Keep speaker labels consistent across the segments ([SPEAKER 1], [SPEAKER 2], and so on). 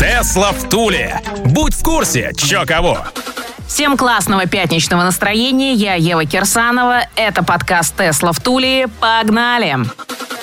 [SPEAKER 1] Тесла в Туле. Будь в курсе, чё кого.
[SPEAKER 2] Всем классного пятничного настроения. Я Ева Кирсанова. Это подкаст «Тесла в Туле». Погнали!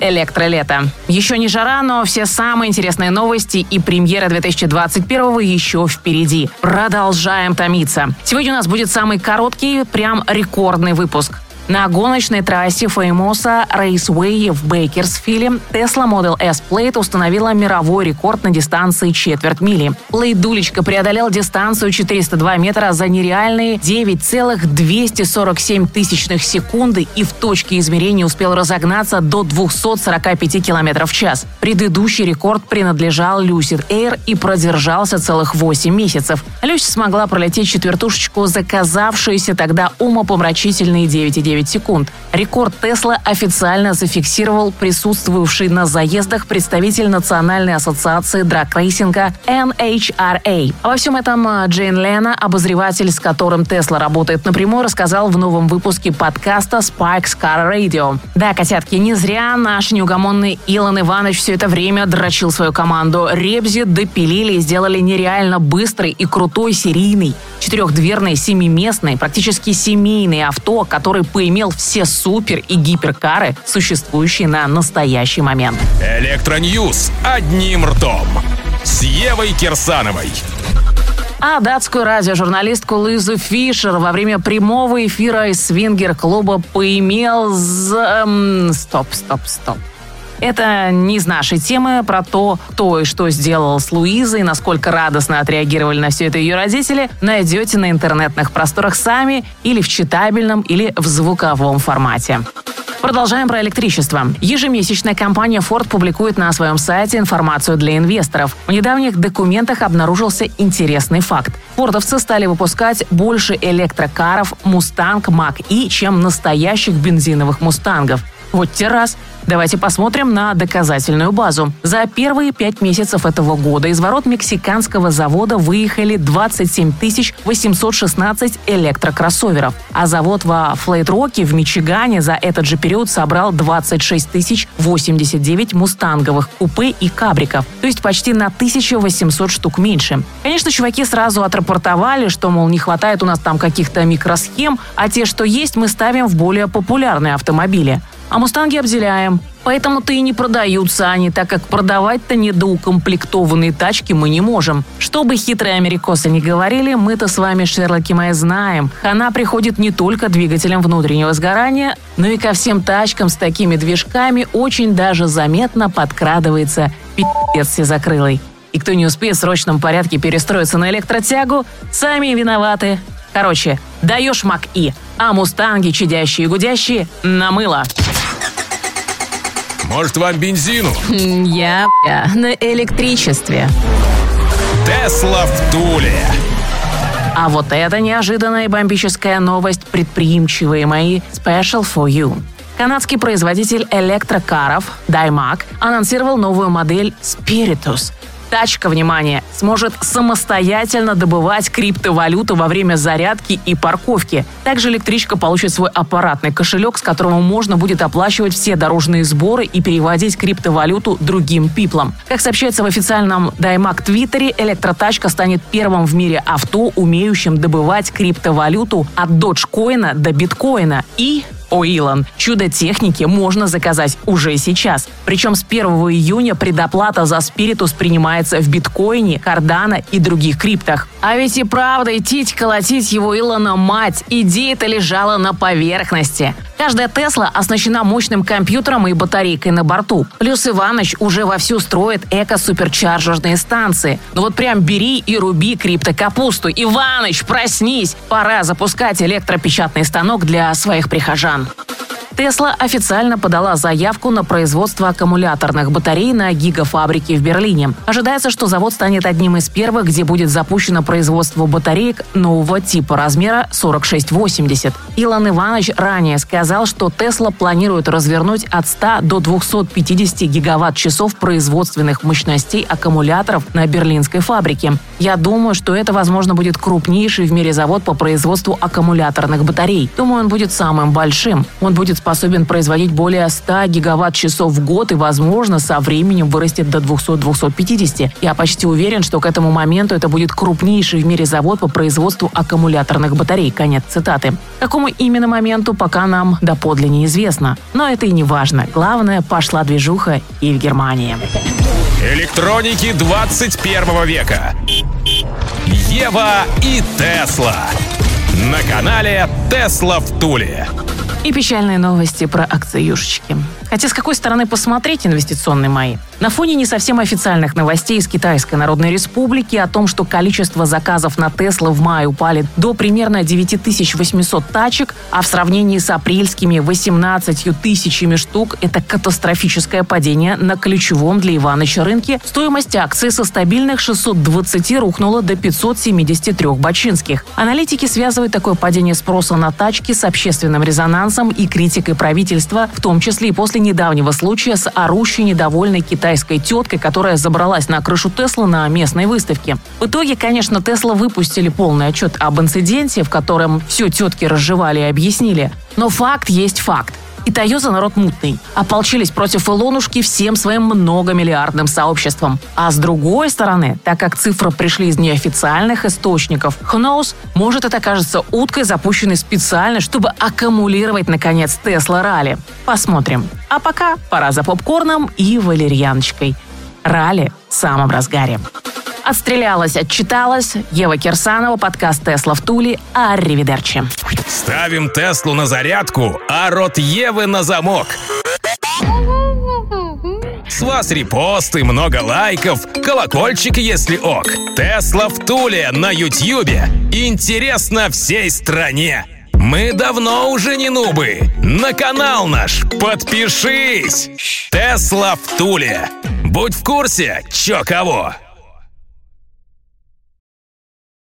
[SPEAKER 2] Электролето. Еще не жара, но все самые интересные новости и премьера 2021 еще впереди. Продолжаем томиться. Сегодня у нас будет самый короткий, прям рекордный выпуск. На гоночной трассе Феймоса Raceway в Бейкерсфиле Tesla Model S Plate установила мировой рекорд на дистанции четверть мили. Плейт-дулечка преодолел дистанцию 402 метра за нереальные 9,247 тысячных секунды и в точке измерения успел разогнаться до 245 км в час. Предыдущий рекорд принадлежал Lucid Air и продержался целых 8 месяцев. Люси смогла пролететь четвертушечку, за казавшуюся тогда умопомрачительные 9,9 9 секунд. Рекорд Тесла официально зафиксировал присутствовавший на заездах представитель Национальной ассоциации драг-рейсинга NHRA. Во всем этом а, Джей Лено, обозреватель, с которым Тесла работает напрямую, рассказал в новом выпуске подкаста Spike's Car Radio. Да, котятки, не зря наш неугомонный Илон Иванович все это время дрочил свою команду. Ребзи допилили и сделали нереально быстрый и крутой серийный четырехдверный, семиместный, практически семейный авто, который по имел все супер и гиперкары, существующие на настоящий момент.
[SPEAKER 1] Электроньюз одним ртом с Евой Кирсановой.
[SPEAKER 2] А датскую радиожурналистку Луизу Фишер во время прямого эфира из свингер-клуба поимел. Эм, стоп, стоп, стоп. Это не из нашей темы про то, кто и что сделал с Луизой, насколько радостно отреагировали на все это ее родители, найдете на интернетных просторах сами или в читабельном, или в звуковом формате. Продолжаем про электричество. Ежемесячная компания Ford публикует на своем сайте информацию для инвесторов. В недавних документах обнаружился интересный факт. Фордовцы стали выпускать больше электрокаров Mustang Mach-E, чем настоящих бензиновых мустангов. Вот те раз. Давайте посмотрим на доказательную базу. За первые пять месяцев этого года из ворот мексиканского завода выехали 27 816 электрокроссоверов, а завод во Флейт-Роке в Мичигане за этот же период собрал 26 089 мустанговых купе и кабриков, то есть почти на 1800 штук меньше. Конечно, чуваки сразу отрапортовали, что, мол, не хватает у нас там каких-то микросхем, а те, что есть, мы ставим в более популярные автомобили а «Мустанги» обделяем. Поэтому-то и не продаются они, так как продавать-то недоукомплектованные тачки мы не можем. Что бы хитрые америкосы не говорили, мы-то с вами, Шерлоки мои, знаем. Хана приходит не только двигателям внутреннего сгорания, но и ко всем тачкам с такими движками очень даже заметно подкрадывается пи***ц всезакрылый. И кто не успеет в срочном порядке перестроиться на электротягу, сами виноваты. Короче, даешь МАК-И, а мустанги, чадящие и гудящие, намыло.
[SPEAKER 1] Может, вам бензину?
[SPEAKER 2] Я, на электричестве.
[SPEAKER 1] Тесла в Туле.
[SPEAKER 2] А вот это неожиданная и бомбическая новость, предприимчивые мои, special for you. Канадский производитель электрокаров Daimac анонсировал новую модель Spiritus – Тачка, внимание, сможет самостоятельно добывать криптовалюту во время зарядки и парковки. Также электричка получит свой аппаратный кошелек, с которого можно будет оплачивать все дорожные сборы и переводить криптовалюту другим пиплам. Как сообщается в официальном Даймак Твиттере, электротачка станет первым в мире авто, умеющим добывать криптовалюту от доджкоина до биткоина и о, Илон, чудо техники можно заказать уже сейчас. Причем с 1 июня предоплата за спиритус принимается в биткоине, кардана и других криптах. А ведь и правда идти колотить его Илона мать, идея-то лежала на поверхности. Каждая Тесла оснащена мощным компьютером и батарейкой на борту. Плюс Иваныч уже вовсю строит эко-суперчарджерные станции. Ну вот прям бери и руби криптокапусту. Иваныч, проснись! Пора запускать электропечатный станок для своих прихожан. Тесла официально подала заявку на производство аккумуляторных батарей на гигафабрике в Берлине. Ожидается, что завод станет одним из первых, где будет запущено производство батареек нового типа размера 4680. Илон Иванович ранее сказал, что Тесла планирует развернуть от 100 до 250 гигаватт-часов производственных мощностей аккумуляторов на берлинской фабрике. Я думаю, что это, возможно, будет крупнейший в мире завод по производству аккумуляторных батарей. Думаю, он будет самым большим. Он будет способен производить более 100 гигаватт-часов в год и, возможно, со временем вырастет до 200-250. Я почти уверен, что к этому моменту это будет крупнейший в мире завод по производству аккумуляторных батарей. Конец цитаты. К какому именно моменту, пока нам доподлинно неизвестно. Но это и не важно. Главное, пошла движуха и в Германии.
[SPEAKER 1] Электроники 21 века. Ева и Тесла. На канале Тесла в Туле.
[SPEAKER 2] И печальные новости про акции Юшечки. Хотя с какой стороны посмотреть инвестиционные мои? На фоне не совсем официальных новостей из Китайской Народной Республики о том, что количество заказов на Тесла в мае упали до примерно 9800 тачек, а в сравнении с апрельскими 18 тысячами штук это катастрофическое падение на ключевом для Иваныча рынке, стоимость акций со стабильных 620 рухнула до 573 бачинских. Аналитики связывают такое падение спроса на тачки с общественным резонансом и критикой правительства, в том числе и после недавнего случая с орущей недовольной китайской теткой, которая забралась на крышу Тесла на местной выставке. В итоге, конечно, Тесла выпустили полный отчет об инциденте, в котором все тетки разжевали и объяснили. Но факт есть факт. И Тойоза народ мутный. Ополчились против Илонушки всем своим многомиллиардным сообществом. А с другой стороны, так как цифры пришли из неофициальных источников, knows, может это окажется уткой, запущенной специально, чтобы аккумулировать, наконец, Тесла Ралли. Посмотрим. А пока пора за попкорном и валерьяночкой. Ралли в самом разгаре. Отстрелялась, отчиталась. Ева Кирсанова, подкаст «Тесла в Туле». Арривидерчи.
[SPEAKER 1] Ставим Теслу на зарядку, а рот Евы на замок. С вас репосты, много лайков, колокольчик, если ок. Тесла в Туле на Ютьюбе. Интересно всей стране. Мы давно уже не нубы. На канал наш подпишись. Тесла в Туле. Будь в курсе, чё кого.